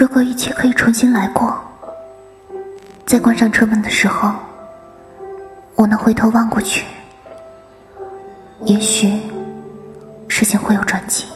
如果一切可以重新来过在关上车门的时候我能回头望过去也许事情会有转机。